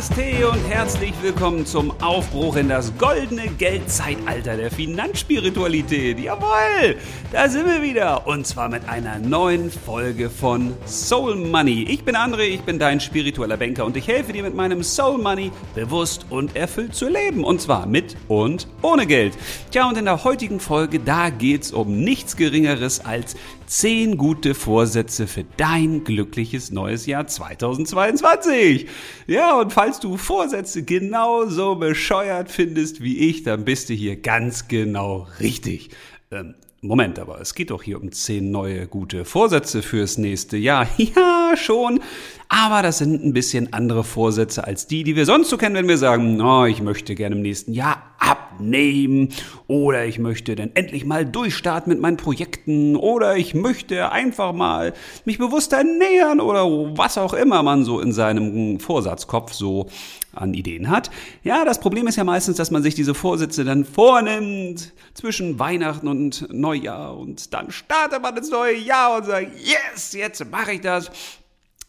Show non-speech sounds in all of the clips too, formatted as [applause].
Namaste und herzlich willkommen zum Aufbruch in das goldene Geldzeitalter der Finanzspiritualität. Jawohl, da sind wir wieder und zwar mit einer neuen Folge von Soul Money. Ich bin André, ich bin dein spiritueller Banker und ich helfe dir mit meinem Soul Money bewusst und erfüllt zu leben und zwar mit und ohne Geld. Tja, und in der heutigen Folge, da geht's um nichts geringeres als 10 gute Vorsätze für dein glückliches neues Jahr 2022. Ja, und falls du Vorsätze genauso bescheuert findest wie ich, dann bist du hier ganz genau richtig. Ähm, Moment, aber es geht doch hier um zehn neue gute Vorsätze fürs nächste Jahr. [laughs] Ja, schon. Aber das sind ein bisschen andere Vorsätze als die, die wir sonst so kennen, wenn wir sagen, oh, ich möchte gerne im nächsten Jahr abnehmen oder ich möchte dann endlich mal durchstarten mit meinen Projekten oder ich möchte einfach mal mich bewusster ernähren oder was auch immer man so in seinem Vorsatzkopf so an Ideen hat. Ja, das Problem ist ja meistens, dass man sich diese Vorsätze dann vornimmt zwischen Weihnachten und Neujahr und dann startet man ins neue Jahr und sagt, yes, jetzt mache ich das.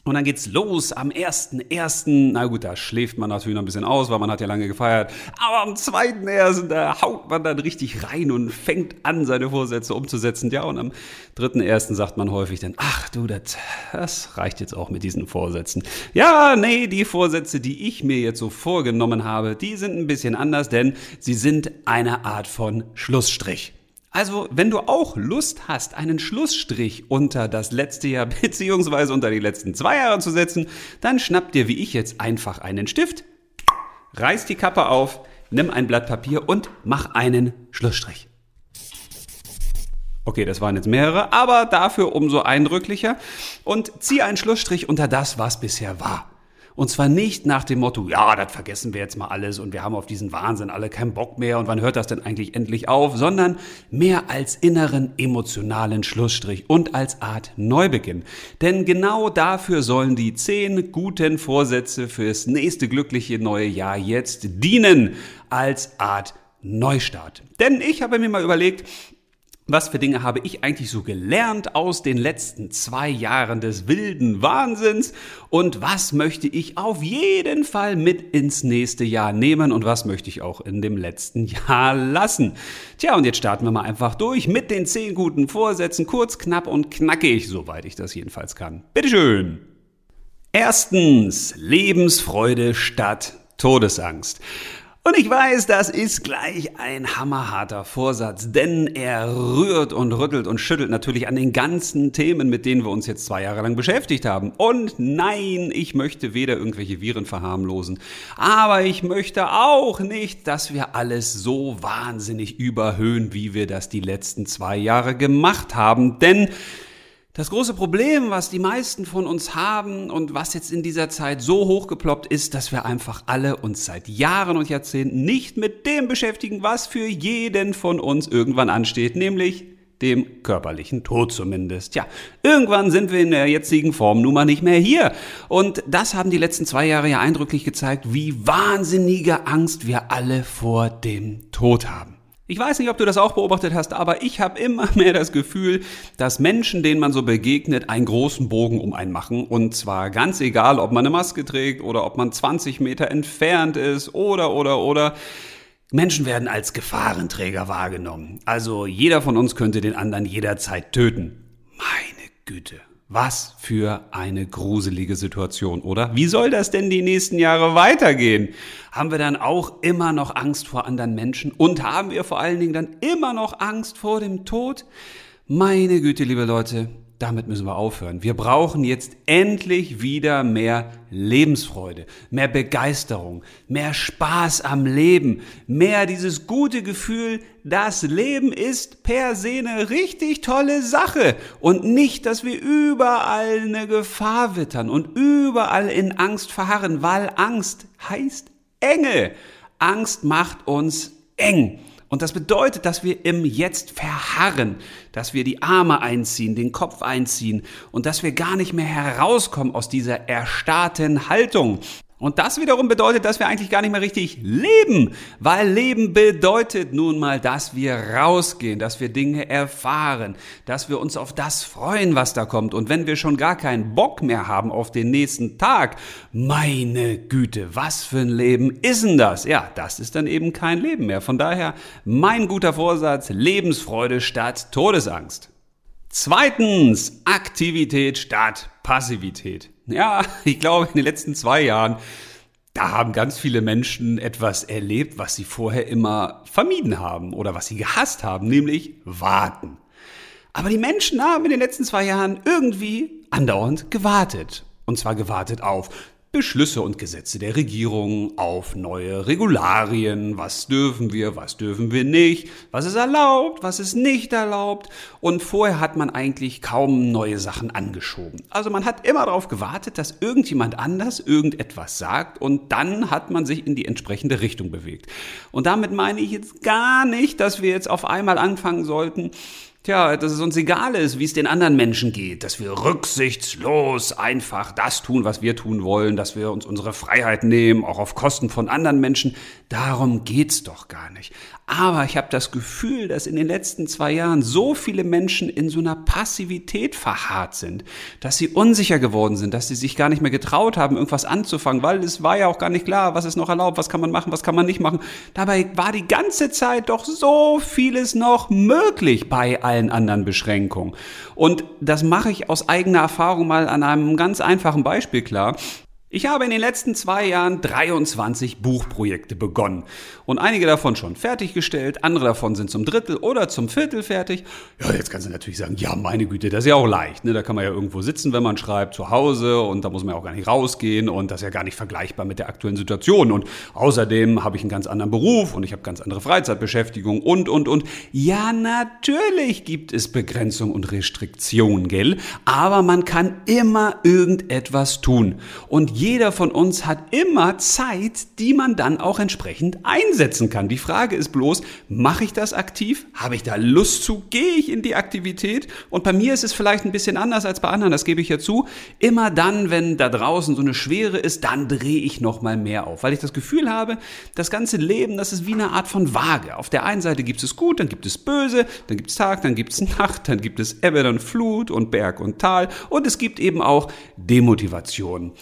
Und dann geht's los am 1.1. Na gut, da schläft man natürlich noch ein bisschen aus, weil man hat ja lange gefeiert. Aber am 2.1. da haut man dann richtig rein und fängt an, seine Vorsätze umzusetzen. Ja, und am 3.1. sagt man häufig dann, ach du, das, das reicht jetzt auch mit diesen Vorsätzen. Ja, nee, die Vorsätze, die ich mir jetzt so vorgenommen habe, die sind ein bisschen anders, denn sie sind eine Art von Schlussstrich. Also, wenn du auch Lust hast, einen Schlussstrich unter das letzte Jahr [laughs] beziehungsweise unter die letzten zwei Jahre zu setzen, dann schnapp dir wie ich jetzt einfach einen Stift, reiß die Kappe auf, nimm ein Blatt Papier und mach einen Schlussstrich. Okay, das waren jetzt mehrere, aber dafür umso eindrücklicher und zieh einen Schlussstrich unter das, was bisher war. Und zwar nicht nach dem Motto, ja, das vergessen wir jetzt mal alles und wir haben auf diesen Wahnsinn alle keinen Bock mehr und wann hört das denn eigentlich endlich auf, sondern mehr als inneren emotionalen Schlussstrich und als Art Neubeginn. Denn genau dafür sollen die zehn guten Vorsätze fürs nächste glückliche neue Jahr jetzt dienen, als Art Neustart. Denn ich habe mir mal überlegt, was für Dinge habe ich eigentlich so gelernt aus den letzten zwei Jahren des wilden Wahnsinns? Und was möchte ich auf jeden Fall mit ins nächste Jahr nehmen? Und was möchte ich auch in dem letzten Jahr lassen? Tja, und jetzt starten wir mal einfach durch mit den zehn guten Vorsätzen. Kurz, knapp und knackig, soweit ich das jedenfalls kann. Bitteschön! Erstens, Lebensfreude statt Todesangst. Und ich weiß, das ist gleich ein hammerharter Vorsatz, denn er rührt und rüttelt und schüttelt natürlich an den ganzen Themen, mit denen wir uns jetzt zwei Jahre lang beschäftigt haben. Und nein, ich möchte weder irgendwelche Viren verharmlosen, aber ich möchte auch nicht, dass wir alles so wahnsinnig überhöhen, wie wir das die letzten zwei Jahre gemacht haben, denn das große Problem, was die meisten von uns haben und was jetzt in dieser Zeit so hochgeploppt ist, dass wir einfach alle uns seit Jahren und Jahrzehnten nicht mit dem beschäftigen, was für jeden von uns irgendwann ansteht, nämlich dem körperlichen Tod zumindest. Ja, irgendwann sind wir in der jetzigen Form nun mal nicht mehr hier. Und das haben die letzten zwei Jahre ja eindrücklich gezeigt, wie wahnsinnige Angst wir alle vor dem Tod haben. Ich weiß nicht, ob du das auch beobachtet hast, aber ich habe immer [laughs] mehr das Gefühl, dass Menschen, denen man so begegnet, einen großen Bogen um einen machen. Und zwar ganz egal, ob man eine Maske trägt oder ob man 20 Meter entfernt ist oder, oder, oder. Menschen werden als Gefahrenträger wahrgenommen. Also jeder von uns könnte den anderen jederzeit töten. Meine Güte. Was für eine gruselige Situation, oder? Wie soll das denn die nächsten Jahre weitergehen? Haben wir dann auch immer noch Angst vor anderen Menschen und haben wir vor allen Dingen dann immer noch Angst vor dem Tod? Meine Güte, liebe Leute, damit müssen wir aufhören. Wir brauchen jetzt endlich wieder mehr Lebensfreude, mehr Begeisterung, mehr Spaß am Leben, mehr dieses gute Gefühl, das Leben ist per se eine richtig tolle Sache und nicht, dass wir überall eine Gefahr wittern und überall in Angst verharren, weil Angst heißt Enge. Angst macht uns eng. Und das bedeutet, dass wir im Jetzt verharren, dass wir die Arme einziehen, den Kopf einziehen und dass wir gar nicht mehr herauskommen aus dieser erstarrten Haltung. Und das wiederum bedeutet, dass wir eigentlich gar nicht mehr richtig leben, weil Leben bedeutet nun mal, dass wir rausgehen, dass wir Dinge erfahren, dass wir uns auf das freuen, was da kommt. Und wenn wir schon gar keinen Bock mehr haben auf den nächsten Tag, meine Güte, was für ein Leben ist denn das? Ja, das ist dann eben kein Leben mehr. Von daher mein guter Vorsatz, Lebensfreude statt Todesangst. Zweitens, Aktivität statt Passivität. Ja, [laughs] ich glaube, in den letzten zwei Jahren, da haben ganz viele Menschen etwas erlebt, was sie vorher immer vermieden haben oder was sie gehasst haben, nämlich warten. Aber die Menschen haben in den letzten zwei Jahren irgendwie andauernd gewartet. Und zwar gewartet auf Beschlüsse und Gesetze der Regierung, auf neue Regularien, was dürfen wir, was dürfen wir nicht, was ist erlaubt, was ist nicht erlaubt. Und vorher hat man eigentlich kaum neue Sachen angeschoben. Also man hat immer darauf gewartet, dass irgendjemand anders irgendetwas sagt und dann hat man sich in die entsprechende Richtung bewegt. Und damit meine ich jetzt gar nicht, dass wir jetzt auf einmal anfangen sollten, Tja, dass es uns egal ist, wie es den anderen Menschen geht, dass wir rücksichtslos einfach das tun, was wir tun wollen, dass wir uns unsere Freiheit nehmen, auch auf Kosten von anderen Menschen. Darum geht's doch gar nicht. Aber ich habe das Gefühl, dass in den letzten zwei Jahren so viele Menschen in so einer Passivität verharrt sind, dass sie unsicher geworden sind, dass sie sich gar nicht mehr getraut haben, irgendwas anzufangen, weil es war ja auch gar nicht klar, was ist noch erlaubt, was kann man machen, was kann man nicht machen. Dabei war die ganze Zeit doch so vieles noch möglich bei allen anderen Beschränkungen. Und das mache ich aus eigener Erfahrung mal an einem ganz einfachen Beispiel klar. Ich habe in den letzten zwei Jahren 23 Buchprojekte begonnen und einige davon schon fertiggestellt, andere davon sind zum Drittel oder zum Viertel fertig. Ja, jetzt kannst du natürlich sagen, ja, meine Güte, das ist ja auch leicht. Ne? Da kann man ja irgendwo sitzen, wenn man schreibt, zu Hause und da muss man ja auch gar nicht rausgehen und das ist ja gar nicht vergleichbar mit der aktuellen Situation. Und außerdem habe ich einen ganz anderen Beruf und ich habe ganz andere Freizeitbeschäftigung und, und, und. Ja, natürlich gibt es Begrenzung und Restriktion, gell? Aber man kann immer irgendetwas tun. Und jeder von uns hat immer Zeit, die man dann auch entsprechend einsetzen kann. Die Frage ist bloß, mache ich das aktiv? Habe ich da Lust zu? Gehe ich in die Aktivität? Und bei mir ist es vielleicht ein bisschen anders als bei anderen, das gebe ich ja zu. Immer dann, wenn da draußen so eine Schwere ist, dann drehe ich noch mal mehr auf, weil ich das Gefühl habe, das ganze Leben, das ist wie eine Art von Waage. Auf der einen Seite gibt es gut, dann gibt es böse, dann gibt es Tag, dann gibt es Nacht, dann gibt es Ebbe und Flut und Berg und Tal und es gibt eben auch Demotivation.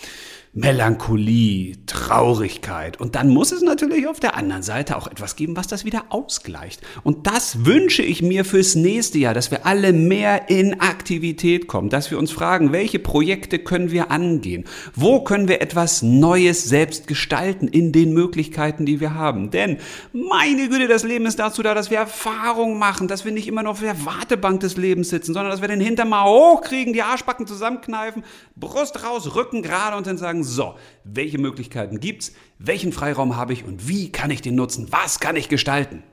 Melancholie, Traurigkeit. Und dann muss es natürlich auf der anderen Seite auch etwas geben, was das wieder ausgleicht. Und das wünsche ich mir fürs nächste Jahr, dass wir alle mehr in Aktivität kommen, dass wir uns fragen, welche Projekte können wir angehen? Wo können wir etwas Neues selbst gestalten in den Möglichkeiten, die wir haben? Denn meine Güte, das Leben ist dazu da, dass wir Erfahrungen machen, dass wir nicht immer nur auf der Wartebank des Lebens sitzen, sondern dass wir den Hintern hochkriegen, die Arschbacken zusammenkneifen, Brust raus, Rücken gerade und dann sagen, so, welche Möglichkeiten gibt's, welchen Freiraum habe ich und wie kann ich den nutzen, was kann ich gestalten?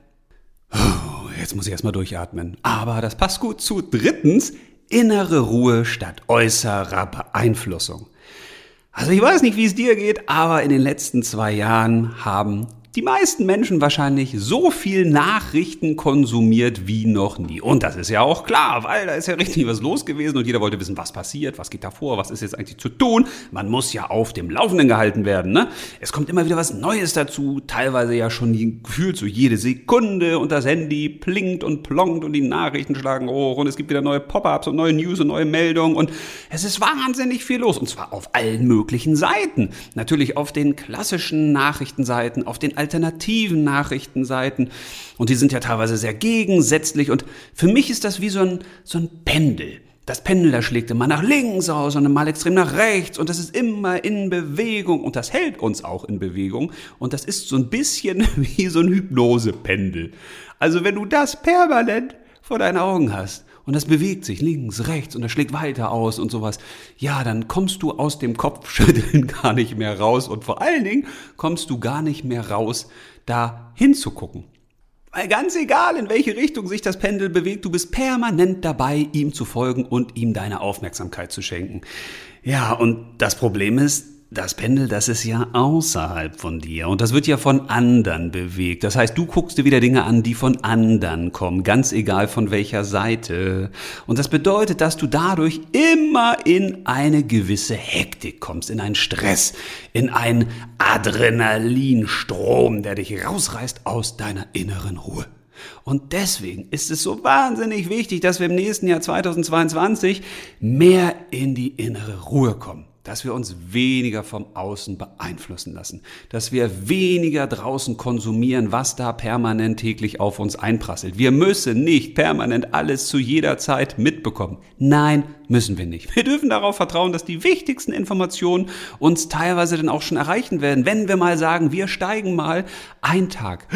Jetzt muss ich erstmal durchatmen. Aber das passt gut zu drittens, innere Ruhe statt äußerer Beeinflussung. Also ich weiß nicht, wie es dir geht, aber in den letzten zwei Jahren haben die meisten Menschen wahrscheinlich so viel Nachrichten konsumiert wie noch nie. Und das ist ja auch klar, weil da ist ja richtig was los gewesen und jeder wollte wissen, was passiert, was geht da vor, was ist jetzt eigentlich zu tun. Man muss ja auf dem Laufenden gehalten werden. Ne? Es kommt immer wieder was Neues dazu, teilweise ja schon gefühlt so jede Sekunde und das Handy plinkt und plonkt und die Nachrichten schlagen hoch und es gibt wieder neue Pop-ups und neue News und neue Meldungen und es ist wahnsinnig viel los und zwar auf allen möglichen Seiten. Natürlich auf den klassischen Nachrichtenseiten, auf den alternativen Nachrichtenseiten. Und die sind ja teilweise sehr gegensätzlich. Und für mich ist das wie so ein, so ein Pendel. Das Pendel, da schlägt immer nach links aus und mal extrem nach rechts und das ist immer in Bewegung und das hält uns auch in Bewegung und das ist so ein bisschen [laughs] wie so ein Hypnosependel. Also wenn du das permanent vor deinen Augen hast, und das bewegt sich links, rechts und das schlägt weiter aus und sowas. Ja, dann kommst du aus dem Kopfschütteln [laughs] gar nicht mehr raus und vor allen Dingen kommst du gar nicht mehr raus, da hinzugucken. Weil ganz egal, in welche Richtung sich das Pendel bewegt, du bist permanent dabei, ihm zu folgen und ihm deine Aufmerksamkeit zu schenken. Ja, und das Problem ist, das Pendel, das ist ja außerhalb von dir und das wird ja von anderen bewegt. Das heißt, du guckst dir wieder Dinge an, die von anderen kommen, ganz egal von welcher Seite. Und das bedeutet, dass du dadurch immer in eine gewisse Hektik kommst, in einen Stress, in einen Adrenalinstrom, der dich rausreißt aus deiner inneren Ruhe. Und deswegen ist es so wahnsinnig wichtig, dass wir im nächsten Jahr 2022 mehr in die innere Ruhe kommen dass wir uns weniger vom Außen beeinflussen lassen, dass wir weniger draußen konsumieren, was da permanent täglich auf uns einprasselt. Wir müssen nicht permanent alles zu jeder Zeit mitbekommen. Nein, müssen wir nicht. Wir dürfen darauf vertrauen, dass die wichtigsten Informationen uns teilweise dann auch schon erreichen werden, wenn wir mal sagen, wir steigen mal einen Tag,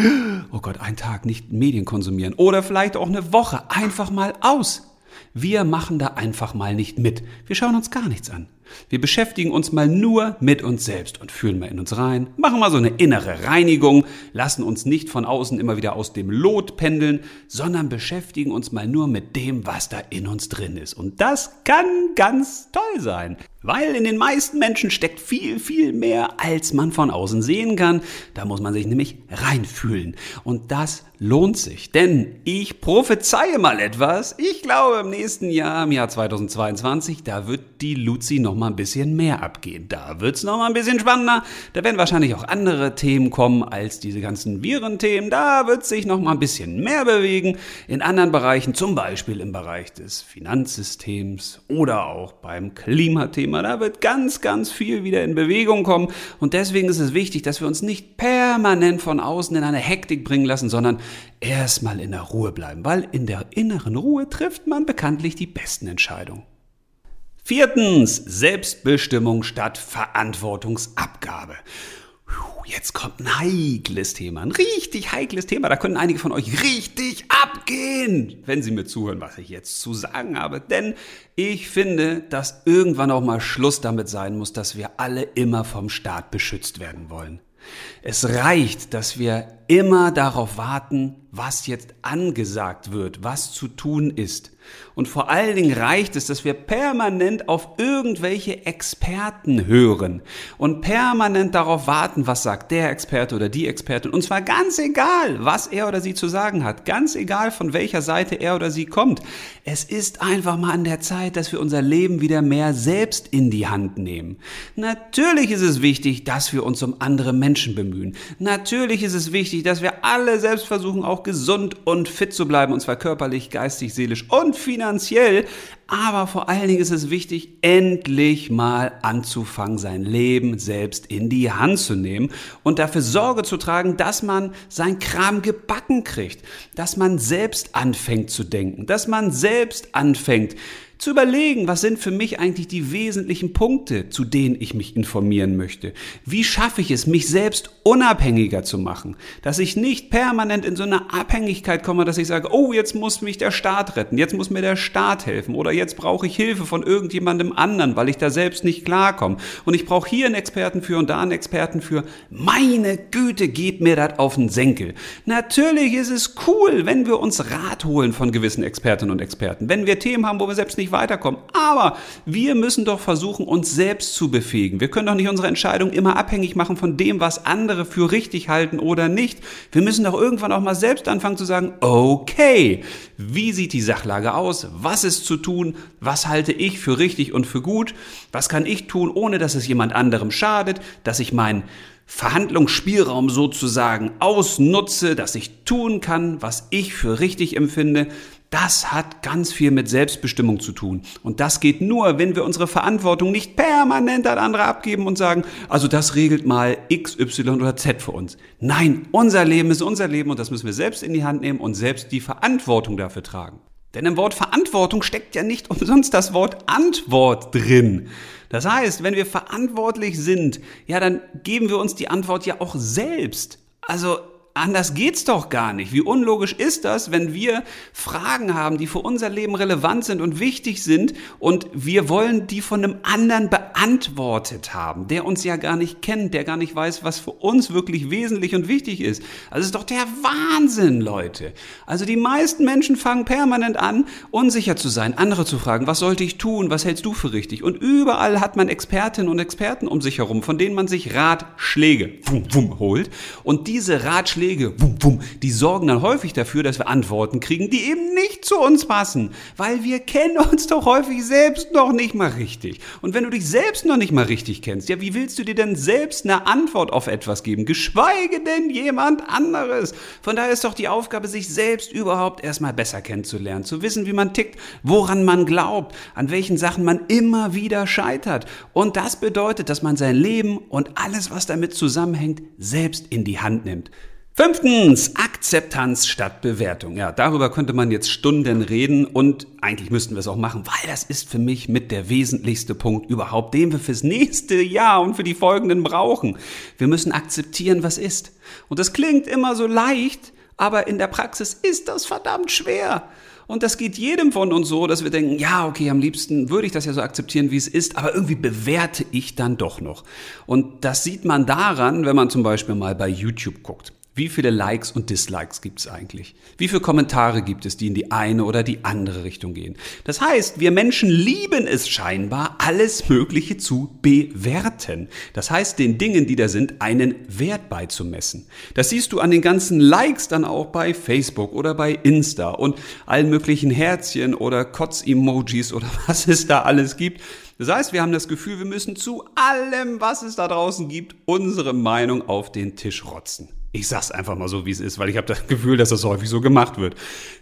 oh Gott, einen Tag nicht Medien konsumieren oder vielleicht auch eine Woche einfach mal aus. Wir machen da einfach mal nicht mit. Wir schauen uns gar nichts an. Wir beschäftigen uns mal nur mit uns selbst und fühlen mal in uns rein, machen mal so eine innere Reinigung, lassen uns nicht von außen immer wieder aus dem Lot pendeln, sondern beschäftigen uns mal nur mit dem, was da in uns drin ist. Und das kann ganz toll sein. Weil in den meisten Menschen steckt viel, viel mehr, als man von außen sehen kann. Da muss man sich nämlich reinfühlen. Und das lohnt sich. Denn ich prophezeie mal etwas. Ich glaube, im nächsten Jahr, im Jahr 2022, da wird die Luzi noch mal ein bisschen mehr abgehen. Da wird's noch mal ein bisschen spannender. Da werden wahrscheinlich auch andere Themen kommen als diese ganzen Virenthemen. Da wird sich noch mal ein bisschen mehr bewegen. In anderen Bereichen, zum Beispiel im Bereich des Finanzsystems oder auch beim Klimathema Thema. Da wird ganz, ganz viel wieder in Bewegung kommen. Und deswegen ist es wichtig, dass wir uns nicht permanent von außen in eine Hektik bringen lassen, sondern erstmal in der Ruhe bleiben. Weil in der inneren Ruhe trifft man bekanntlich die besten Entscheidungen. Viertens, Selbstbestimmung statt Verantwortungsabgabe. Jetzt kommt ein heikles Thema, ein richtig heikles Thema. Da können einige von euch richtig abgehen, wenn sie mir zuhören, was ich jetzt zu sagen habe. Denn ich finde, dass irgendwann auch mal Schluss damit sein muss, dass wir alle immer vom Staat beschützt werden wollen. Es reicht, dass wir immer darauf warten, was jetzt angesagt wird, was zu tun ist. Und vor allen Dingen reicht es, dass wir permanent auf irgendwelche Experten hören und permanent darauf warten, was sagt der Experte oder die Expertin. Und zwar ganz egal, was er oder sie zu sagen hat, ganz egal, von welcher Seite er oder sie kommt. Es ist einfach mal an der Zeit, dass wir unser Leben wieder mehr selbst in die Hand nehmen. Natürlich ist es wichtig, dass wir uns um andere Menschen bemühen. Natürlich ist es wichtig, dass wir alle selbst versuchen, auch gesund und fit zu bleiben, und zwar körperlich, geistig, seelisch und finanziell. Aber vor allen Dingen ist es wichtig, endlich mal anzufangen, sein Leben selbst in die Hand zu nehmen und dafür Sorge zu tragen, dass man sein Kram gebacken kriegt, dass man selbst anfängt zu denken, dass man selbst anfängt, zu überlegen, was sind für mich eigentlich die wesentlichen Punkte, zu denen ich mich informieren möchte. Wie schaffe ich es, mich selbst unabhängiger zu machen, dass ich nicht permanent in so eine Abhängigkeit komme, dass ich sage, oh, jetzt muss mich der Staat retten, jetzt muss mir der Staat helfen oder jetzt brauche ich Hilfe von irgendjemandem anderen, weil ich da selbst nicht klarkomme und ich brauche hier einen Experten für und da einen Experten für. Meine Güte, geht mir das auf den Senkel. Natürlich ist es cool, wenn wir uns Rat holen von gewissen Expertinnen und Experten, wenn wir Themen haben, wo wir selbst nicht weiterkommen. Aber wir müssen doch versuchen, uns selbst zu befähigen. Wir können doch nicht unsere Entscheidung immer abhängig machen von dem, was andere für richtig halten oder nicht. Wir müssen doch irgendwann auch mal selbst anfangen zu sagen, okay, wie sieht die Sachlage aus? Was ist zu tun? Was halte ich für richtig und für gut? Was kann ich tun, ohne dass es jemand anderem schadet, dass ich meinen Verhandlungsspielraum sozusagen ausnutze, dass ich tun kann, was ich für richtig empfinde, das hat ganz viel mit Selbstbestimmung zu tun. Und das geht nur, wenn wir unsere Verantwortung nicht permanent an andere abgeben und sagen, also das regelt mal X, Y oder Z für uns. Nein, unser Leben ist unser Leben und das müssen wir selbst in die Hand nehmen und selbst die Verantwortung dafür tragen. Denn im Wort Verantwortung steckt ja nicht umsonst das Wort Antwort drin. Das heißt, wenn wir verantwortlich sind, ja, dann geben wir uns die Antwort ja auch selbst. Also anders geht's doch gar nicht. Wie unlogisch ist das, wenn wir Fragen haben, die für unser Leben relevant sind und wichtig sind und wir wollen die von einem anderen beantwortet haben, der uns ja gar nicht kennt, der gar nicht weiß, was für uns wirklich wesentlich und wichtig ist. Also ist doch der Wahnsinn, Leute. Also die meisten Menschen fangen permanent an, unsicher zu sein, andere zu fragen, was sollte ich tun, was hältst du für richtig? Und überall hat man Expertinnen und Experten um sich herum, von denen man sich Ratschläge wum, wum, holt. Und diese Ratschläge Ratschläge, wum, wum, die sorgen dann häufig dafür, dass wir Antworten kriegen, die eben nicht zu uns passen, weil wir kennen uns doch häufig selbst noch nicht mal richtig. Und wenn du dich selbst noch nicht mal richtig kennst, ja, wie willst du dir denn selbst eine Antwort auf etwas geben, geschweige denn jemand anderes? Von daher ist doch die Aufgabe, sich selbst überhaupt erstmal besser kennenzulernen, zu wissen, wie man tickt, woran man glaubt, an welchen Sachen man immer wieder scheitert. Und das bedeutet, dass man sein Leben und alles, was damit zusammenhängt, selbst in die Hand nimmt. Fünftens, Akzeptanz statt Bewertung. Ja, darüber könnte man jetzt Stunden reden und eigentlich müssten wir es auch machen, weil das ist für mich mit der wesentlichste Punkt überhaupt, den wir fürs nächste Jahr und für die folgenden brauchen. Wir müssen akzeptieren, was ist. Und das klingt immer so leicht, aber in der Praxis ist das verdammt schwer. Und das geht jedem von uns so, dass wir denken, ja, okay, am liebsten würde ich das ja so akzeptieren, wie es ist, aber irgendwie bewerte ich dann doch noch. Und das sieht man daran, wenn man zum Beispiel mal bei YouTube guckt. Wie viele Likes und Dislikes gibt es eigentlich? Wie viele Kommentare gibt es, die in die eine oder die andere Richtung gehen? Das heißt, wir Menschen lieben es scheinbar, alles Mögliche zu bewerten. Das heißt, den Dingen, die da sind, einen Wert beizumessen. Das siehst du an den ganzen Likes dann auch bei Facebook oder bei Insta und allen möglichen Herzchen oder Kotz-Emojis oder [laughs] was es da alles gibt. Das heißt, wir haben das Gefühl, wir müssen zu allem, was es da draußen gibt, unsere Meinung auf den Tisch rotzen. Ich sag's einfach mal so, wie es ist, weil ich habe das [laughs] Gefühl, dass das häufig so gemacht wird.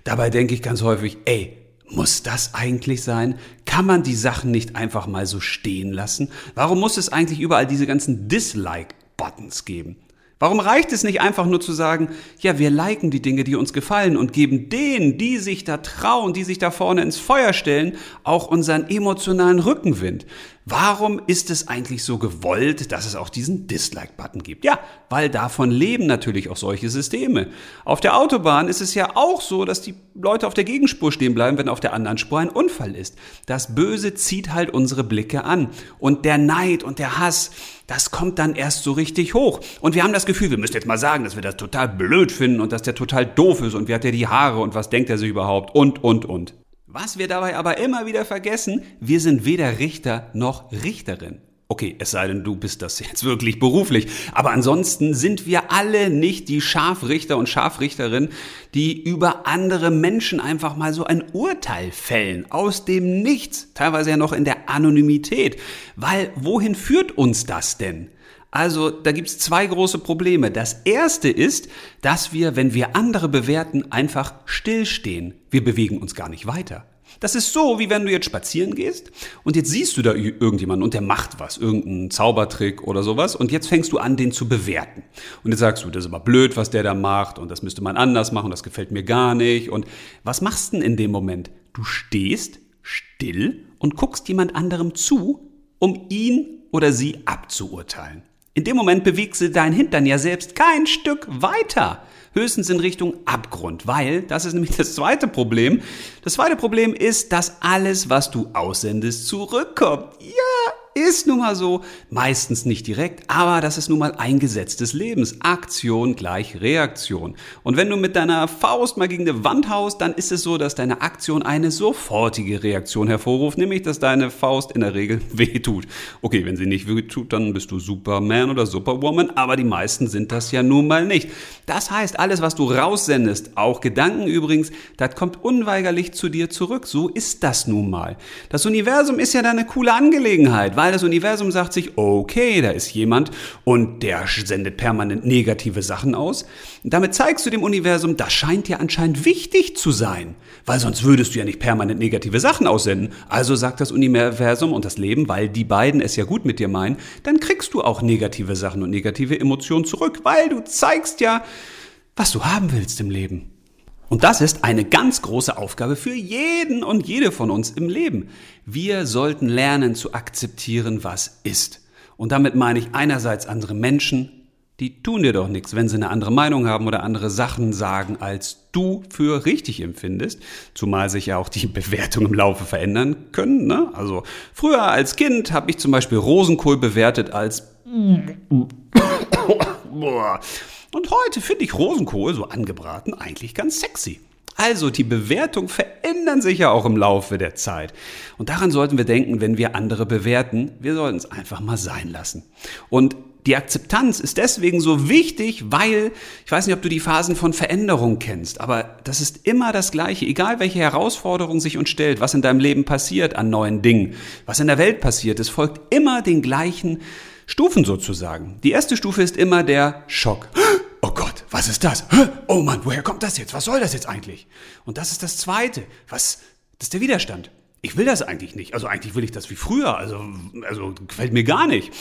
Dabei denke ich ganz häufig, ey, muss das eigentlich sein? Kann man die Sachen nicht einfach mal so stehen lassen? Warum muss es eigentlich überall diese ganzen Dislike-Buttons geben? Warum reicht es nicht einfach nur zu sagen, ja, wir liken die Dinge, die uns gefallen und geben denen, die sich da trauen, die sich da vorne ins Feuer stellen, auch unseren emotionalen Rückenwind? Warum ist es eigentlich so gewollt, dass es auch diesen Dislike-Button gibt? Ja, weil davon leben natürlich auch solche Systeme. Auf der Autobahn ist es ja auch so, dass die Leute auf der Gegenspur stehen bleiben, wenn auf der anderen Spur ein Unfall ist. Das Böse zieht halt unsere Blicke an. Und der Neid und der Hass, das kommt dann erst so richtig hoch. Und wir haben das Gefühl, wir müssen jetzt mal sagen, dass wir das total blöd finden und dass der total doof ist und wie hat der die Haare und was denkt er sich überhaupt und, und, und. Was wir dabei aber immer wieder vergessen, wir sind weder Richter noch Richterin. Okay, es sei denn, du bist das jetzt wirklich beruflich. Aber ansonsten sind wir alle nicht die Scharfrichter und Scharfrichterinnen, die über andere Menschen einfach mal so ein Urteil fällen. Aus dem Nichts. Teilweise ja noch in der Anonymität. Weil wohin führt uns das denn? Also da gibt's zwei große Probleme. Das erste ist, dass wir, wenn wir andere bewerten, einfach stillstehen. Wir bewegen uns gar nicht weiter. Das ist so, wie wenn du jetzt spazieren gehst und jetzt siehst du da irgendjemanden und der macht was, irgendeinen Zaubertrick oder sowas und jetzt fängst du an, den zu bewerten. Und jetzt sagst du, das ist aber blöd, was der da macht und das müsste man anders machen, das gefällt mir gar nicht. Und was machst du denn in dem Moment? Du stehst still und guckst jemand anderem zu, um ihn oder sie abzuurteilen. In dem Moment bewegst du dein Hintern ja selbst kein Stück weiter. Höchstens in Richtung Abgrund, weil, das ist nämlich das zweite Problem. Das zweite Problem ist, dass alles, was du aussendest, zurückkommt. Ja, ist nun mal so, meistens nicht direkt, aber das ist nun mal ein Gesetz des Lebens. Aktion gleich Reaktion. Und wenn du mit deiner Faust mal gegen eine Wand haust, dann ist es so, dass deine Aktion eine sofortige Reaktion hervorruft, nämlich dass deine Faust in der Regel [laughs] wehtut. Okay, wenn sie nicht wehtut, dann bist du Superman oder Superwoman, aber die meisten sind das ja nun mal nicht. Das heißt, alles, was du raussendest, auch Gedanken übrigens, das kommt unweigerlich zu dir zurück. So ist das nun mal. Das Universum ist ja eine coole Angelegenheit, weil weil das Universum sagt sich, okay, da ist jemand und der sendet permanent negative Sachen aus. damit zeigst du dem Universum, das scheint dir anscheinend wichtig zu sein, weil sonst würdest du ja nicht permanent negative Sachen aussenden. Also sagt das Universum und das Leben, weil die beiden es ja gut mit dir meinen, dann kriegst du auch negative Sachen und negative Emotionen zurück, weil du zeigst ja, was du haben willst im Leben. Und das ist eine ganz große Aufgabe für jeden und jede von uns im Leben. Wir sollten lernen zu akzeptieren, was ist. Und damit meine ich einerseits andere Menschen die tun dir doch nichts, wenn sie eine andere Meinung haben oder andere Sachen sagen, als du für richtig empfindest. Zumal sich ja auch die [laughs] Bewertungen im Laufe verändern können. Ne? Also früher als Kind habe ich zum Beispiel Rosenkohl bewertet als [coughs] und heute finde ich Rosenkohl so angebraten eigentlich ganz sexy. Also die Bewertungen verändern sich ja auch im Laufe der Zeit. Und daran sollten wir denken, wenn wir andere bewerten. Wir sollten es einfach mal sein lassen. Und die Akzeptanz ist deswegen so wichtig, weil, ich weiß nicht, ob du die Phasen von Veränderung kennst, aber das ist immer das Gleiche. Egal welche Herausforderung sich uns stellt, was in deinem Leben passiert an neuen Dingen, was in der Welt passiert, es folgt immer den gleichen Stufen sozusagen. Die erste Stufe ist immer der Schock. [gasps] Oh Gott, was ist das? [gasps] Oh Mann, woher kommt das jetzt? Was soll das jetzt eigentlich? Und das ist das zweite. Was? Das ist der Widerstand. Ich will das eigentlich nicht. Also eigentlich will ich das wie früher. Also, also gefällt mir gar nicht.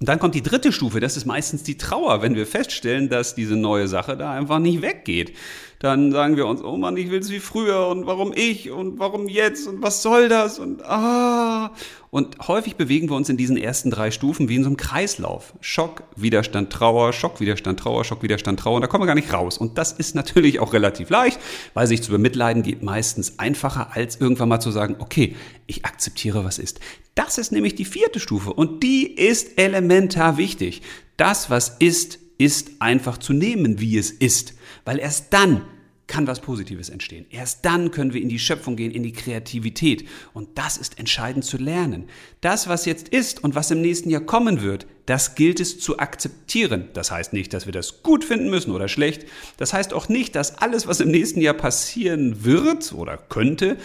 Und dann kommt die dritte Stufe, das ist meistens die Trauer, wenn wir feststellen, dass diese neue Sache da einfach nicht weggeht. Dann sagen wir uns, oh Mann, ich will es wie früher und warum ich und warum jetzt und was soll das und ah. Und häufig bewegen wir uns in diesen ersten drei Stufen wie in so einem Kreislauf. Schock, Widerstand, Trauer, Schock, Widerstand, Trauer, Schock, Widerstand, Trauer. Und da kommen wir gar nicht raus. Und das ist natürlich auch relativ leicht, weil sich zu bemitleiden geht meistens einfacher, als irgendwann mal zu sagen, okay, ich akzeptiere, was ist. Das ist nämlich die vierte Stufe und die ist elementar wichtig. Das, was ist, ist einfach zu nehmen, wie es ist. Weil erst dann kann was Positives entstehen. Erst dann können wir in die Schöpfung gehen, in die Kreativität. Und das ist entscheidend zu lernen. Das, was jetzt ist und was im nächsten Jahr kommen wird, das gilt es zu akzeptieren. Das heißt nicht, dass wir das gut finden müssen oder schlecht. Das heißt auch nicht, dass alles, was im nächsten Jahr passieren wird oder könnte,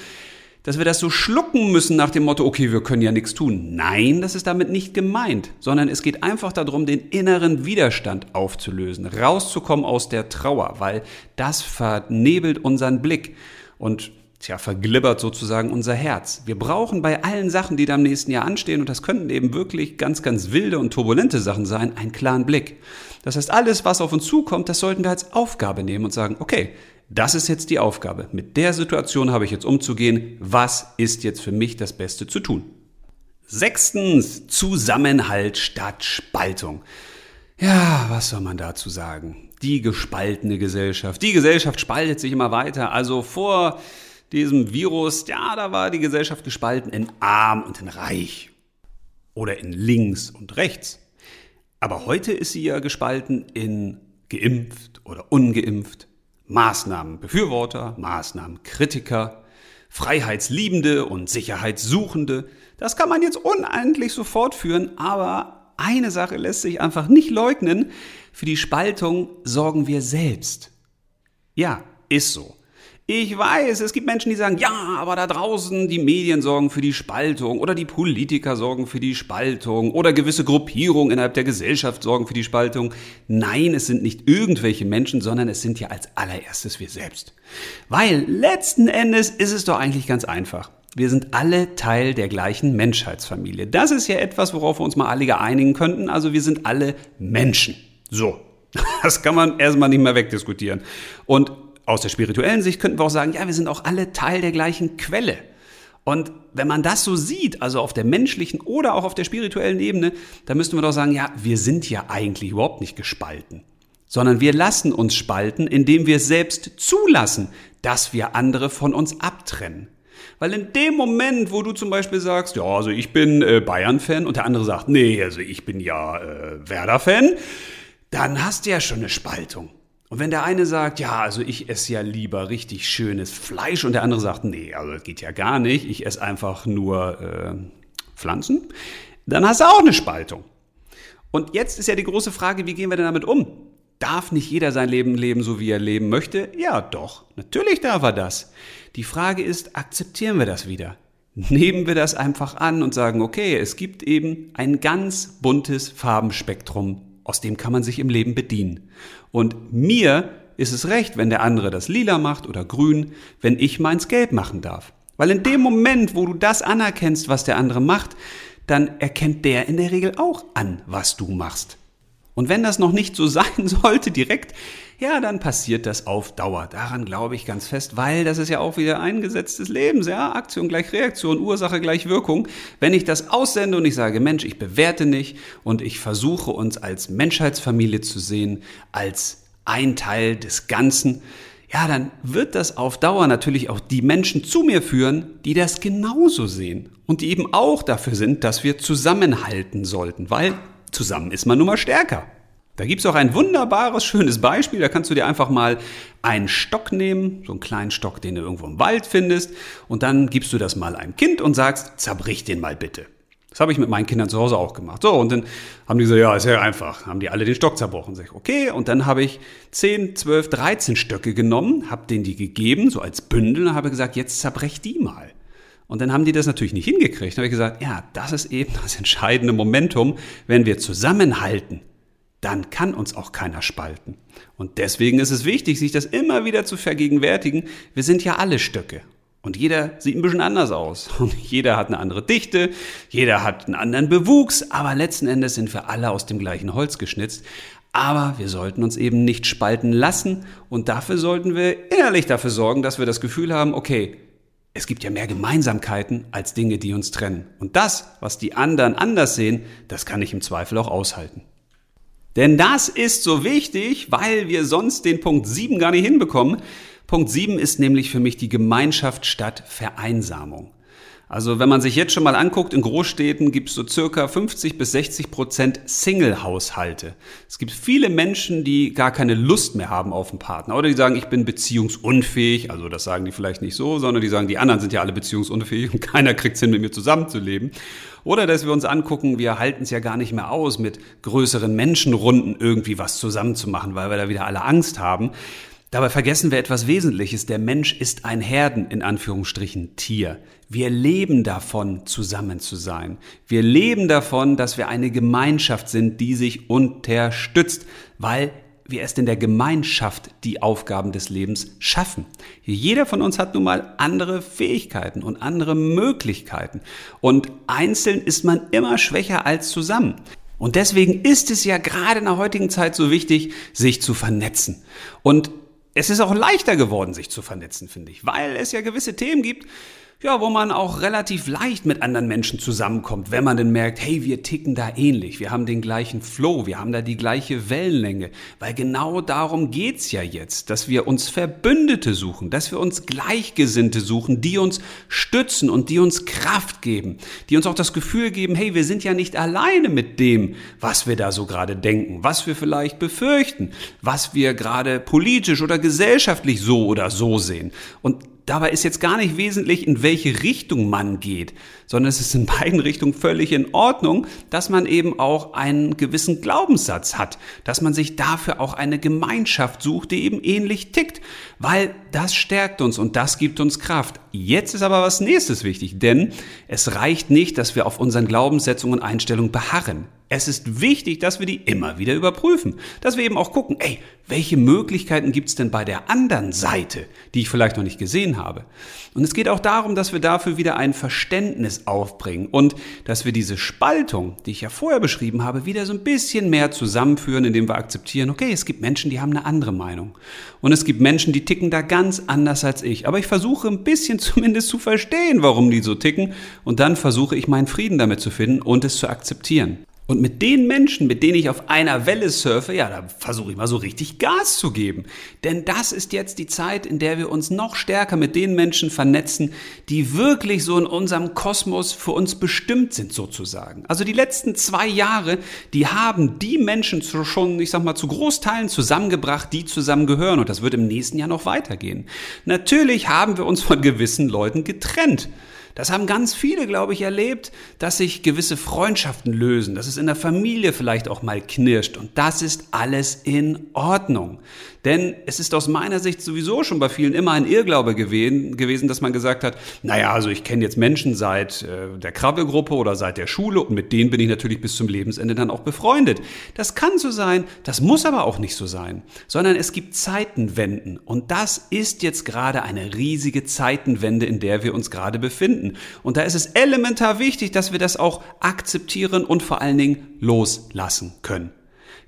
dass wir das so schlucken müssen nach dem Motto, okay, wir können ja nichts tun. Nein, das ist damit nicht gemeint, sondern es geht einfach darum, den inneren Widerstand aufzulösen, rauszukommen aus der Trauer, weil das vernebelt unseren Blick und tja, verglibbert sozusagen unser Herz. Wir brauchen bei allen Sachen, die da im nächsten Jahr anstehen, und das könnten eben wirklich ganz, ganz wilde und turbulente Sachen sein, einen klaren Blick. Das heißt, alles, was auf uns zukommt, das sollten wir als Aufgabe nehmen und sagen, okay, das ist jetzt die Aufgabe. Mit der Situation habe ich jetzt umzugehen. Was ist jetzt für mich das Beste zu tun? Sechstens, Zusammenhalt statt Spaltung. Ja, was soll man dazu sagen? Die gespaltene Gesellschaft. Die Gesellschaft spaltet sich immer weiter. Also vor diesem Virus, ja, da war die Gesellschaft gespalten in arm und in reich. Oder in links und rechts. Aber heute ist sie ja gespalten in geimpft oder ungeimpft, Maßnahmenbefürworter, Maßnahmenkritiker, Freiheitsliebende und Sicherheitssuchende. Das kann man jetzt unendlich so fortführen, aber eine Sache lässt sich einfach nicht leugnen. Für die Spaltung sorgen wir selbst. Ja, ist so. Ich weiß, es gibt Menschen, die sagen, ja, aber da draußen die Medien sorgen für die Spaltung oder die Politiker sorgen für die Spaltung oder gewisse Gruppierungen innerhalb der Gesellschaft sorgen für die Spaltung. Nein, es sind nicht irgendwelche Menschen, sondern es sind ja als allererstes wir selbst. Weil letzten Endes ist es doch eigentlich ganz einfach. Wir sind alle Teil der gleichen Menschheitsfamilie. Das ist ja etwas, worauf wir uns mal alle einigen könnten. Also wir sind alle Menschen. So. [laughs] Das kann man erstmal nicht mehr wegdiskutieren. Und aus der spirituellen Sicht könnten wir auch sagen, ja, wir sind auch alle Teil der gleichen Quelle. Und wenn man das so sieht, also auf der menschlichen oder auch auf der spirituellen Ebene, dann müssten wir doch sagen, ja, wir sind ja eigentlich überhaupt nicht gespalten, sondern wir lassen uns spalten, indem wir selbst zulassen, dass wir andere von uns abtrennen. Weil in dem Moment, wo du zum Beispiel sagst, ja, also ich bin äh, Bayern-Fan und der andere sagt, nee, also ich bin ja äh, Werder-Fan, dann hast du ja schon eine Spaltung. Und wenn der eine sagt, ja, also ich esse ja lieber richtig schönes Fleisch und der andere sagt, nee, also das geht ja gar nicht, ich esse einfach nur äh, Pflanzen, dann hast du auch eine Spaltung. Und jetzt ist ja die große Frage, wie gehen wir denn damit um? Darf nicht jeder sein Leben leben, so wie er leben möchte? Ja, doch. Natürlich darf er das. Die Frage ist, akzeptieren wir das wieder? Nehmen wir das einfach an und sagen, okay, es gibt eben ein ganz buntes Farbenspektrum aus dem kann man sich im Leben bedienen. Und mir ist es recht, wenn der andere das lila macht oder grün, wenn ich meins gelb machen darf. Weil in dem Moment, wo du das anerkennst, was der andere macht, dann erkennt der in der Regel auch an, was du machst. Und wenn das noch nicht so [laughs] sein sollte direkt, ja, dann passiert das auf Dauer. Daran glaube ich ganz fest, weil das ist ja auch wieder ein Gesetz des Lebens, ja, Aktion gleich Reaktion, Ursache gleich Wirkung. Wenn ich das aussende und ich sage, Mensch, ich bewerte nicht und ich versuche uns als Menschheitsfamilie zu sehen, als ein Teil des Ganzen, ja, dann wird das auf Dauer natürlich auch die Menschen zu mir führen, die das genauso sehen und die eben auch dafür sind, dass wir zusammenhalten sollten, weil zusammen ist man nun mal stärker. Da gibt's auch ein wunderbares, schönes Beispiel. Da kannst du dir einfach mal einen Stock nehmen, so einen kleinen Stock, den du irgendwo im Wald findest, und dann gibst du das mal einem Kind und sagst, zerbrich den mal bitte. Das habe ich mit meinen Kindern zu Hause auch gemacht. So, und dann haben die gesagt, ja, ist ja einfach. Haben die alle den Stock zerbrochen. Sag ich, okay, und dann habe ich 10, 12, 13 Stöcke genommen, habe denen die gegeben, so als Bündel, und habe gesagt, jetzt zerbrech die mal. Und dann haben die das natürlich nicht hingekriegt. Dann habe ich gesagt, ja, das ist eben das entscheidende Momentum, wenn wir zusammenhalten dann kann uns auch keiner spalten. Und deswegen ist es wichtig, sich das immer wieder zu vergegenwärtigen. Wir sind ja alle Stöcke. Und jeder sieht ein bisschen anders aus. [laughs] Und jeder hat eine andere Dichte, jeder hat einen anderen Bewuchs, aber letzten Endes sind wir alle aus dem gleichen Holz geschnitzt. Aber wir sollten uns eben nicht spalten lassen und dafür sollten wir innerlich dafür sorgen, dass wir das Gefühl haben, okay, es gibt ja mehr Gemeinsamkeiten als Dinge, die uns trennen. Und das, was die anderen anders sehen, das kann ich im Zweifel auch aushalten. Denn das ist so wichtig, weil wir sonst den Punkt 7 gar nicht hinbekommen. Punkt 7 ist nämlich für mich die Gemeinschaft statt Vereinsamung. Also wenn man sich jetzt schon mal anguckt, in Großstädten gibt es so circa 50 bis 60 Prozent Single-Haushalte. Es gibt viele Menschen, die gar keine Lust mehr haben auf einen Partner. Oder die sagen, ich bin beziehungsunfähig. Also das sagen die vielleicht nicht so, sondern die sagen, die anderen sind ja alle beziehungsunfähig und [laughs] keiner kriegt es hin, mit mir zusammenzuleben. Oder dass wir uns angucken, wir halten es ja gar nicht mehr aus, mit größeren Menschenrunden irgendwie was zusammenzumachen, weil wir da wieder alle Angst haben. Dabei vergessen wir etwas Wesentliches. Der Mensch ist ein Herden, in Anführungsstrichen, Tier. Wir leben davon, zusammen zu sein. Wir leben davon, dass wir eine Gemeinschaft sind, die sich unterstützt, weil wir erst in der Gemeinschaft die Aufgaben des Lebens schaffen. Jeder von uns hat nun mal andere Fähigkeiten und andere Möglichkeiten. Und einzeln ist man immer schwächer als zusammen. Und deswegen ist es ja gerade in der heutigen Zeit so wichtig, sich zu vernetzen. Und es ist auch leichter geworden, sich zu vernetzen, finde ich, weil es ja gewisse Themen gibt, ja, wo man auch relativ leicht mit anderen Menschen zusammenkommt, wenn man denn merkt, hey, wir ticken da ähnlich, wir haben den gleichen Flow, wir haben da die gleiche Wellenlänge, weil genau darum geht's ja jetzt, dass wir uns Verbündete suchen, dass wir uns Gleichgesinnte suchen, die uns stützen und die uns Kraft geben, die uns auch das Gefühl geben, hey, wir sind ja nicht alleine mit dem, was wir da so gerade denken, was wir vielleicht befürchten, was wir gerade politisch oder gesellschaftlich so oder so sehen. Und dabei ist jetzt gar nicht wesentlich, in welche Richtung man geht, sondern es ist in beiden Richtungen völlig in Ordnung, dass man eben auch einen gewissen Glaubenssatz hat, dass man sich dafür auch eine Gemeinschaft sucht, die eben ähnlich tickt, weil das stärkt uns und das gibt uns Kraft. Jetzt ist aber was nächstes wichtig, denn es reicht nicht, dass wir auf unseren Glaubenssetzungen und Einstellungen beharren. Es ist wichtig, dass wir die immer wieder überprüfen. Dass wir eben auch gucken, ey, welche Möglichkeiten gibt es denn bei der anderen Seite, die ich vielleicht noch nicht gesehen habe. Und es geht auch darum, dass wir dafür wieder ein Verständnis aufbringen und dass wir diese Spaltung, die ich ja vorher beschrieben habe, wieder so ein bisschen mehr zusammenführen, indem wir akzeptieren, okay, es gibt Menschen, die haben eine andere Meinung. Und es gibt Menschen, die ticken da ganz anders als ich. Aber ich versuche ein bisschen [laughs] zumindest zu verstehen, warum die so ticken. Und dann versuche ich meinen Frieden damit zu finden und es zu akzeptieren. Und mit den Menschen, mit denen ich auf einer Welle surfe, ja, da versuche ich mal so richtig Gas zu geben. Denn das ist jetzt die Zeit, in der wir uns noch stärker mit den Menschen vernetzen, die wirklich so in unserem Kosmos für uns bestimmt sind, sozusagen. Also die letzten zwei Jahre, die haben die Menschen schon, ich sag mal, zu Großteilen zusammengebracht, die zusammengehören. Und das wird im nächsten Jahr noch weitergehen. Natürlich haben wir uns von gewissen Leuten getrennt. Das haben ganz viele, glaube ich, erlebt, dass sich gewisse Freundschaften lösen, dass es in der Familie vielleicht auch mal knirscht. Und das ist alles in Ordnung. Denn es ist aus meiner Sicht sowieso schon bei vielen immer ein Irrglaube gewesen, dass man gesagt hat, naja, also ich kenne jetzt Menschen seit äh, der Krabbelgruppe oder seit der Schule und mit denen bin ich natürlich bis zum Lebensende dann auch befreundet. Das kann so sein, das muss aber auch nicht so sein, sondern es gibt Zeitenwenden und das ist jetzt gerade eine riesige Zeitenwende, in der wir uns gerade befinden. Und da ist es elementar wichtig, dass wir das auch akzeptieren und vor allen Dingen loslassen können.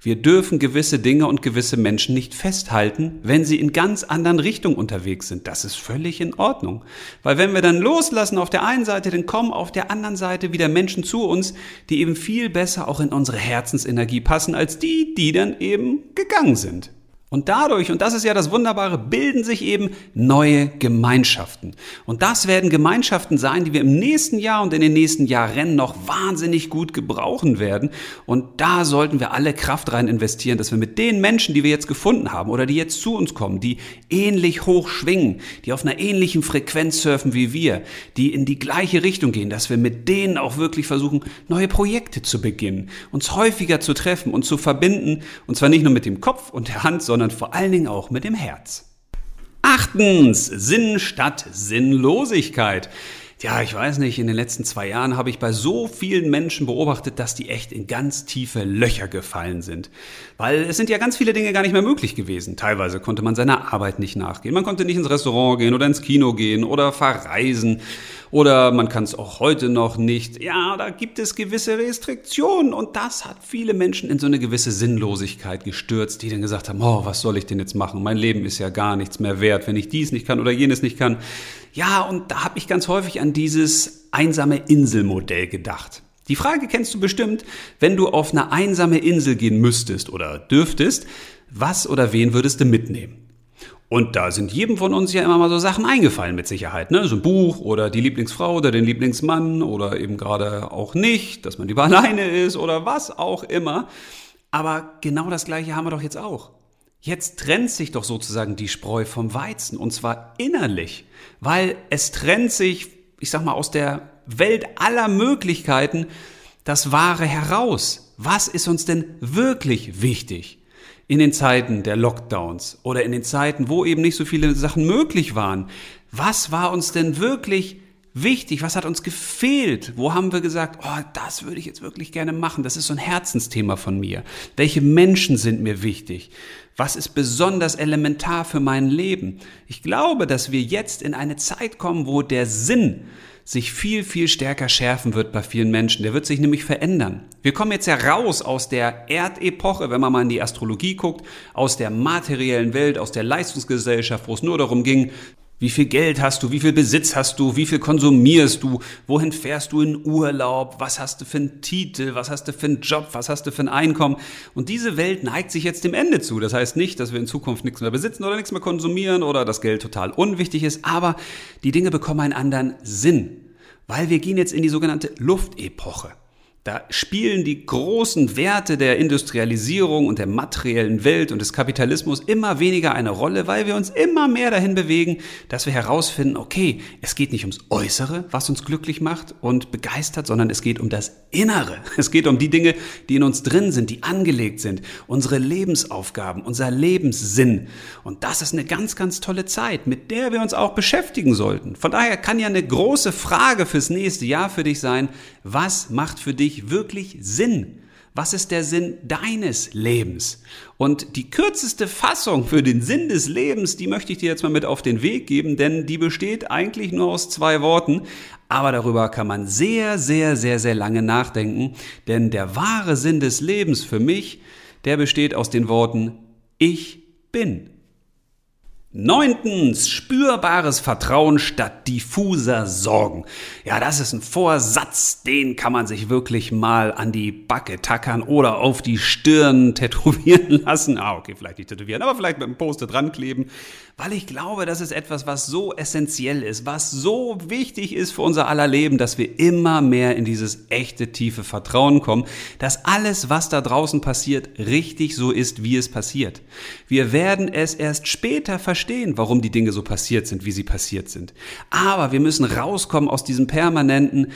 Wir dürfen gewisse Dinge und gewisse Menschen nicht festhalten, wenn sie in ganz anderen Richtungen unterwegs sind. Das ist völlig in Ordnung. Weil wenn wir dann loslassen auf der einen Seite, dann kommen auf der anderen Seite wieder Menschen zu uns, die eben viel besser auch in unsere Herzensenergie passen, als die, die dann eben gegangen sind. Und dadurch, und das ist ja das Wunderbare, bilden sich eben neue Gemeinschaften. Und das werden Gemeinschaften sein, die wir im nächsten Jahr und in den nächsten Jahren noch wahnsinnig gut gebrauchen werden. Und da sollten wir alle Kraft rein investieren, dass wir mit den Menschen, die wir jetzt gefunden haben oder die jetzt zu uns kommen, die ähnlich hoch schwingen, die auf einer ähnlichen Frequenz surfen wie wir, die in die gleiche Richtung gehen, dass wir mit denen auch wirklich versuchen, neue Projekte zu beginnen, uns häufiger zu treffen und zu verbinden. Und zwar nicht nur mit dem Kopf und der Hand, sondern sondern vor allen Dingen auch mit dem Herz. Achtens, Sinn statt Sinnlosigkeit. Ja, ich weiß nicht, in den letzten zwei Jahren habe ich bei so vielen Menschen beobachtet, dass die echt in ganz tiefe Löcher gefallen sind. Weil es sind ja ganz viele Dinge gar nicht mehr möglich gewesen. Teilweise konnte man seiner Arbeit nicht nachgehen. Man konnte nicht ins Restaurant gehen oder ins Kino gehen oder verreisen. Oder man kann es auch heute noch nicht. Ja, da gibt es gewisse Restriktionen und das hat viele Menschen in so eine gewisse Sinnlosigkeit gestürzt, die dann gesagt haben, oh, was soll ich denn jetzt machen? Mein Leben ist ja gar nichts mehr wert, wenn ich dies nicht kann oder jenes nicht kann. Ja, und da habe ich ganz häufig an dieses einsame Inselmodell gedacht. Die Frage kennst du bestimmt, wenn du auf eine einsame Insel gehen müsstest oder dürftest, was oder wen würdest du mitnehmen? Und da sind jedem von uns ja immer mal so Sachen eingefallen mit Sicherheit. Ne? So ein Buch oder die Lieblingsfrau oder den Lieblingsmann oder eben gerade auch nicht, dass man lieber [laughs] alleine ist oder was auch immer. Aber genau das gleiche haben wir doch jetzt auch. Jetzt trennt sich doch sozusagen die Spreu vom Weizen und zwar innerlich, weil es trennt sich, ich sag mal, aus der Welt aller Möglichkeiten das Wahre heraus. Was ist uns denn wirklich wichtig? In den Zeiten der Lockdowns oder in den Zeiten, wo eben nicht so viele Sachen möglich waren. Was war uns denn wirklich wichtig? Was hat uns gefehlt? Wo haben wir gesagt, oh, das würde ich jetzt wirklich gerne machen? Das ist so ein Herzensthema von mir. Welche Menschen sind mir wichtig? Was ist besonders elementar für mein Leben? Ich glaube, dass wir jetzt in eine Zeit kommen, wo der Sinn sich viel, viel stärker schärfen wird bei vielen Menschen. Der wird sich nämlich verändern. Wir kommen jetzt heraus aus der Erdepoche, wenn man mal in die Astrologie guckt, aus der materiellen Welt, aus der Leistungsgesellschaft, wo es nur darum ging, wie viel Geld hast du? Wie viel Besitz hast du? Wie viel konsumierst du? Wohin fährst du in Urlaub? Was hast du für einen Titel? Was hast du für einen Job? Was hast du für ein Einkommen? Und diese Welt neigt sich jetzt dem Ende zu. Das heißt nicht, dass wir in Zukunft nichts mehr besitzen oder nichts mehr konsumieren oder das Geld total unwichtig ist, aber die Dinge bekommen einen anderen Sinn, weil wir gehen jetzt in die sogenannte Luftepoche. Da spielen die großen Werte der Industrialisierung und der materiellen Welt und des Kapitalismus immer weniger eine Rolle, weil wir uns immer mehr dahin bewegen, dass wir herausfinden, okay, es geht nicht ums Äußere, was uns glücklich macht und begeistert, sondern es geht um das Innere. [laughs] Es geht um die Dinge, die in uns drin sind, die angelegt sind, unsere Lebensaufgaben, unser Lebenssinn. Und das ist eine ganz, ganz tolle Zeit, mit der wir uns auch beschäftigen sollten. Von daher kann ja eine große Frage fürs nächste Jahr für dich sein, was macht für dich dich wirklich Sinn? Was ist der Sinn deines Lebens? Und die kürzeste Fassung für den Sinn des Lebens, die möchte ich dir jetzt mal mit auf den Weg geben, denn die besteht eigentlich nur aus zwei Worten. Aber darüber kann man sehr, sehr, sehr, sehr lange nachdenken, denn der wahre Sinn des Lebens für mich, der besteht aus den Worten Ich bin. Neuntens, spürbares Vertrauen statt diffuser Sorgen. Ja, das ist ein Vorsatz, den kann man sich wirklich mal an die Backe tackern oder auf die Stirn [laughs] tätowieren lassen. Ah, okay, vielleicht nicht tätowieren, aber vielleicht mit einem Poster dran kleben weil ich glaube, das ist etwas, was so essentiell ist, was so wichtig ist für unser aller Leben, dass wir immer mehr in dieses echte, tiefe Vertrauen kommen, dass alles, was da draußen passiert, richtig so ist, wie es passiert. Wir werden es erst später verstehen, warum die Dinge so passiert sind, wie sie passiert sind. Aber wir müssen rauskommen aus diesem permanenten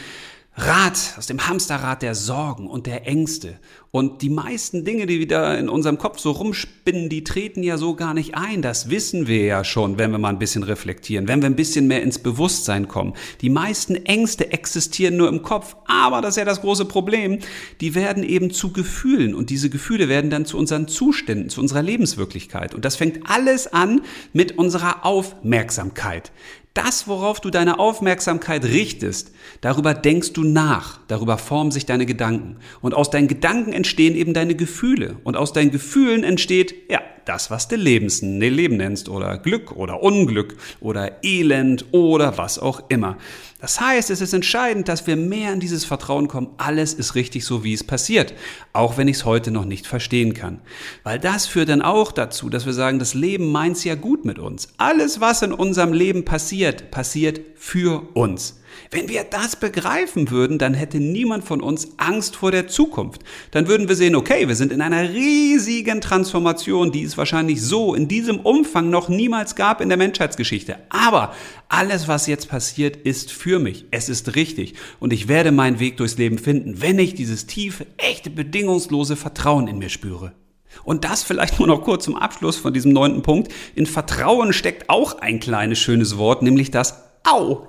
Rad, aus dem Hamsterrad der Sorgen und der Ängste und die meisten Dinge, die wieder in unserem Kopf so rumspinnen, die treten ja so gar nicht ein. Das wissen wir ja schon, wenn wir mal ein bisschen reflektieren, wenn wir ein bisschen mehr ins Bewusstsein kommen. Die meisten Ängste existieren nur im Kopf, aber das ist ja das große Problem. Die werden eben zu Gefühlen und diese Gefühle werden dann zu unseren Zuständen, zu unserer Lebenswirklichkeit. Und das fängt alles an mit unserer Aufmerksamkeit. Das, worauf du deine Aufmerksamkeit richtest, darüber denkst du nach, darüber formen sich deine Gedanken. Und aus deinen Gedanken entstehen eben deine Gefühle. Und aus deinen Gefühlen entsteht, ja, das, was du Lebens, ne, Leben nennst oder Glück oder Unglück oder Elend oder was auch immer. Das heißt, es ist entscheidend, dass wir mehr in dieses Vertrauen kommen, alles ist richtig so, wie es passiert, auch wenn ich es heute noch nicht verstehen kann. Weil das führt dann auch dazu, dass wir sagen, das Leben meint's ja gut mit uns. Alles, was in unserem Leben passiert, passiert für uns. Wenn wir das begreifen würden, dann hätte niemand von uns Angst vor der Zukunft. Dann würden wir sehen, okay, wir sind in einer riesigen Transformation, die es wahrscheinlich so in diesem Umfang noch niemals gab in der Menschheitsgeschichte. Aber alles, was jetzt passiert, ist für mich. Es ist richtig. Und ich werde meinen Weg durchs Leben finden, wenn ich dieses tiefe, echte, bedingungslose Vertrauen in mir spüre. Und das vielleicht nur noch kurz zum Abschluss von diesem neunten Punkt. In Vertrauen steckt auch ein kleines schönes Wort, nämlich das Au.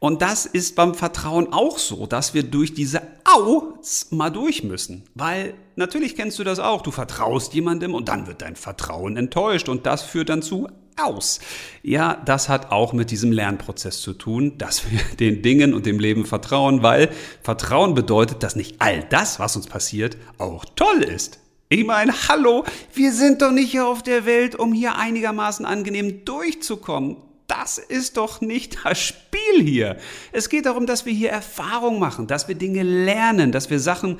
Und das ist beim Vertrauen auch so, dass wir durch diese Aus mal durch müssen. Weil natürlich kennst du das auch. Du vertraust jemandem und dann wird dein Vertrauen enttäuscht und das führt dann zu aus. Ja, das hat auch mit diesem Lernprozess zu tun, dass wir [laughs] den Dingen und dem Leben vertrauen, weil Vertrauen bedeutet, dass nicht all das, was uns passiert, auch toll ist. Ich meine, hallo, wir sind doch nicht hier auf der Welt, um hier einigermaßen angenehm durchzukommen das ist doch nicht das Spiel hier. Es geht darum, dass wir hier Erfahrung machen, dass wir Dinge lernen, dass wir Sachen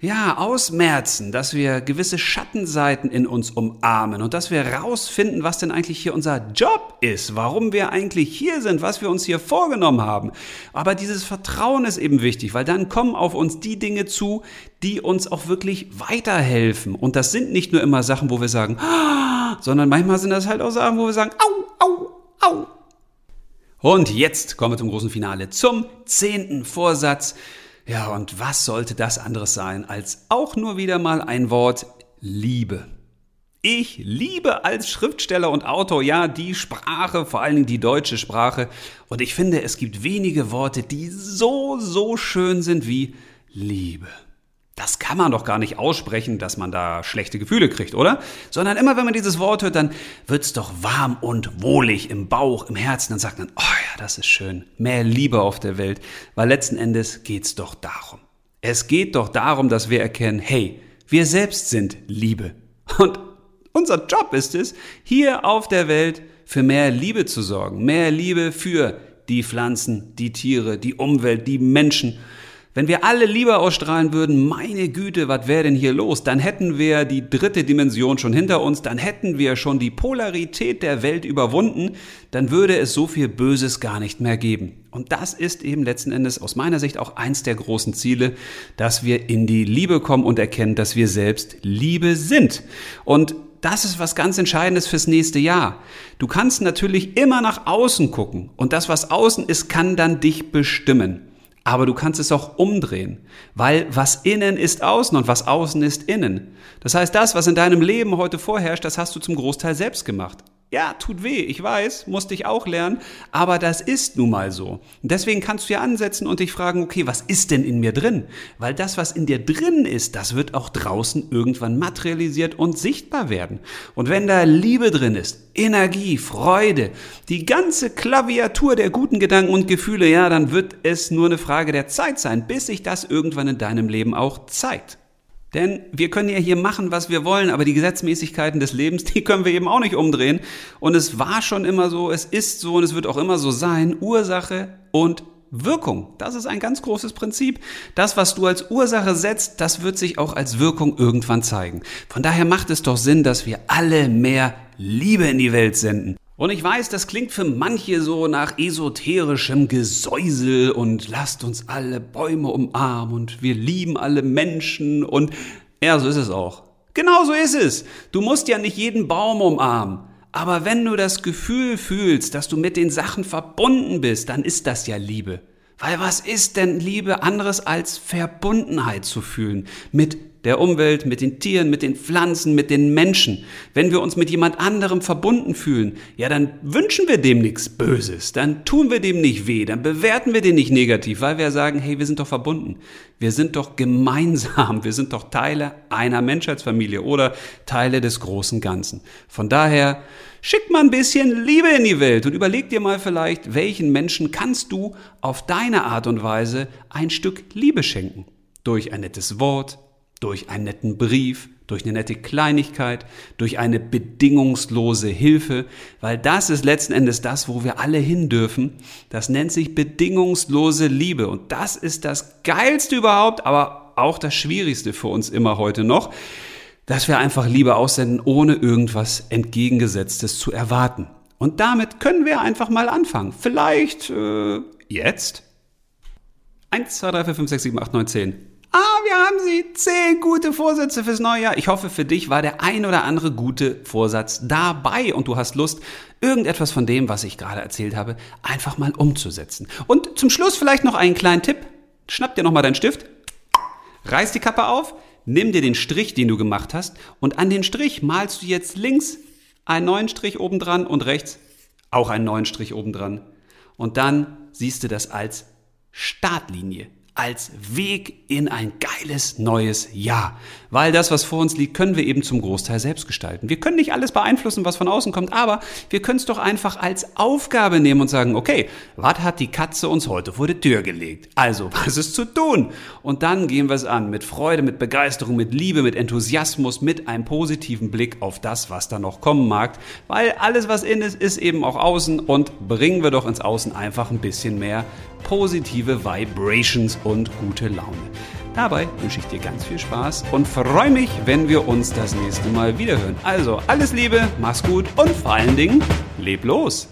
ja, ausmerzen, dass wir gewisse Schattenseiten in uns umarmen und dass wir rausfinden, was denn eigentlich hier unser Job ist, warum wir eigentlich hier sind, was wir uns hier vorgenommen haben. Aber dieses Vertrauen ist eben wichtig, weil dann kommen auf uns die Dinge zu, die uns auch wirklich weiterhelfen. Und das sind nicht nur immer Sachen, wo wir sagen, ah, sondern manchmal sind das halt auch Sachen, wo wir sagen, au, au, Au! Und jetzt kommen wir zum großen Finale, zum zehnten Vorsatz. Ja, und was sollte das anderes sein als auch nur wieder mal ein Wort Liebe? Ich liebe als Schriftsteller und Autor ja die Sprache, vor allen Dingen die deutsche Sprache. Und ich finde, es gibt wenige Worte, die so, so schön sind wie Liebe das kann man doch gar nicht aussprechen, dass man da schlechte Gefühle kriegt, oder? Sondern immer wenn man dieses Wort hört, dann wird's doch warm und wohlig im Bauch, im Herzen. Dann sagt man, oh ja, das ist schön. Mehr Liebe auf der Welt. Weil letzten Endes geht's doch darum. Es geht doch darum, dass wir erkennen, hey, wir selbst sind Liebe. Und unser Job ist es, hier auf der Welt für mehr Liebe zu sorgen. Mehr Liebe für die Pflanzen, die Tiere, die Umwelt, die Menschen. Wenn wir alle Liebe ausstrahlen würden, meine Güte, was wäre denn hier los? Dann hätten wir die dritte Dimension schon hinter uns, dann hätten wir schon die Polarität der Welt überwunden, dann würde es so viel Böses gar nicht mehr geben. Und das ist eben letzten Endes aus meiner Sicht auch eins der großen Ziele, dass wir in die Liebe kommen und erkennen, dass wir selbst Liebe sind. Und das ist was ganz Entscheidendes fürs nächste Jahr. Du kannst natürlich immer nach außen gucken und das, was außen ist, kann dann dich bestimmen. Aber du kannst es auch umdrehen, weil was innen ist außen und was außen ist innen. Das heißt, das, was in deinem Leben heute vorherrscht, das hast du zum Großteil selbst gemacht. Ja, tut weh, ich weiß, musste ich auch lernen, aber das ist nun mal so. Und deswegen kannst du ja ansetzen und dich fragen, okay, was ist denn in mir drin? Weil das, was in dir drin ist, das wird auch draußen irgendwann materialisiert und sichtbar werden. Und wenn da Liebe drin ist, Energie, Freude, die ganze Klaviatur der guten Gedanken und Gefühle, ja, dann wird es nur eine Frage der Zeit sein, bis sich das irgendwann in deinem Leben auch zeigt. Denn wir können ja hier machen, was wir wollen, aber die Gesetzmäßigkeiten des Lebens, [laughs] die können wir eben auch nicht umdrehen. Und es war schon immer so, es ist so und es wird auch immer so sein. Ursache und Wirkung. Das ist ein ganz großes Prinzip. Das, was du als Ursache setzt, das wird sich auch als Wirkung irgendwann zeigen. Von daher macht es doch Sinn, dass wir alle mehr Liebe in die Welt senden. Und ich weiß, das klingt für manche so nach esoterischem Gesäusel und lasst uns alle Bäume umarmen und wir lieben alle Menschen und ja, so ist es auch. Genau so ist es. Du musst ja nicht jeden Baum umarmen. Aber wenn du das Gefühl fühlst, dass du mit den Sachen verbunden bist, dann ist das ja Liebe. Weil was ist denn Liebe anderes als Verbundenheit zu fühlen mit der Umwelt, mit den Tieren, mit den Pflanzen, mit den Menschen. Wenn wir uns mit jemand anderem verbunden fühlen, ja, dann wünschen wir dem nichts Böses, dann tun wir dem nicht weh, dann bewerten wir den nicht negativ, weil wir sagen, hey, wir sind doch verbunden. Wir sind doch gemeinsam, wir sind doch Teile einer Menschheitsfamilie oder Teile des großen Ganzen. Von daher, schick mal ein bisschen Liebe in die Welt und überleg dir mal vielleicht, welchen Menschen kannst du auf deine Art und Weise ein Stück Liebe schenken. Durch ein nettes Wort, durch einen netten Brief, durch eine nette Kleinigkeit, durch eine bedingungslose Hilfe, weil das ist letzten Endes das, wo wir alle hin dürfen. Das nennt sich bedingungslose Liebe und das ist das Geilste überhaupt, aber auch das Schwierigste für uns immer heute noch, dass wir einfach Liebe aussenden, ohne irgendwas Entgegengesetztes zu erwarten. Und damit können wir einfach mal anfangen. Vielleicht äh, jetzt? 1, 2, 3, 4, 5, 6, 7, 8, 9, 10. Ah, wir haben sie. Zehn gute Vorsätze fürs neue Jahr. Ich hoffe, für dich war der ein oder andere gute Vorsatz dabei und du hast Lust, irgendetwas von dem, was ich gerade erzählt habe, einfach mal umzusetzen. Und zum Schluss vielleicht noch einen kleinen Tipp. Schnapp dir nochmal deinen Stift, reiß die Kappe auf, nimm dir den Strich, den du gemacht hast, und an den Strich malst du jetzt links einen neuen Strich obendran und rechts auch einen neuen Strich obendran. Und dann siehst du das als Startlinie als Weg in ein geiles neues Jahr. Weil das, was vor uns liegt, können wir eben zum Großteil selbst gestalten. Wir können nicht alles beeinflussen, was von außen kommt, aber wir können es doch einfach als Aufgabe nehmen und sagen, okay, was hat die Katze uns heute vor die Tür gelegt? Also, [laughs] was ist zu tun? Und dann gehen wir es an mit Freude, mit Begeisterung, mit Liebe, mit Enthusiasmus, mit einem positiven Blick auf das, was da noch kommen mag. Weil alles, was in ist, ist eben auch außen und bringen wir doch ins Außen einfach ein bisschen mehr positive Vibrations und gute Laune. Dabei wünsche ich dir ganz viel Spaß und freue mich, wenn wir uns das nächste Mal wiederhören. Also alles Liebe, mach's gut und vor allen Dingen, leb los!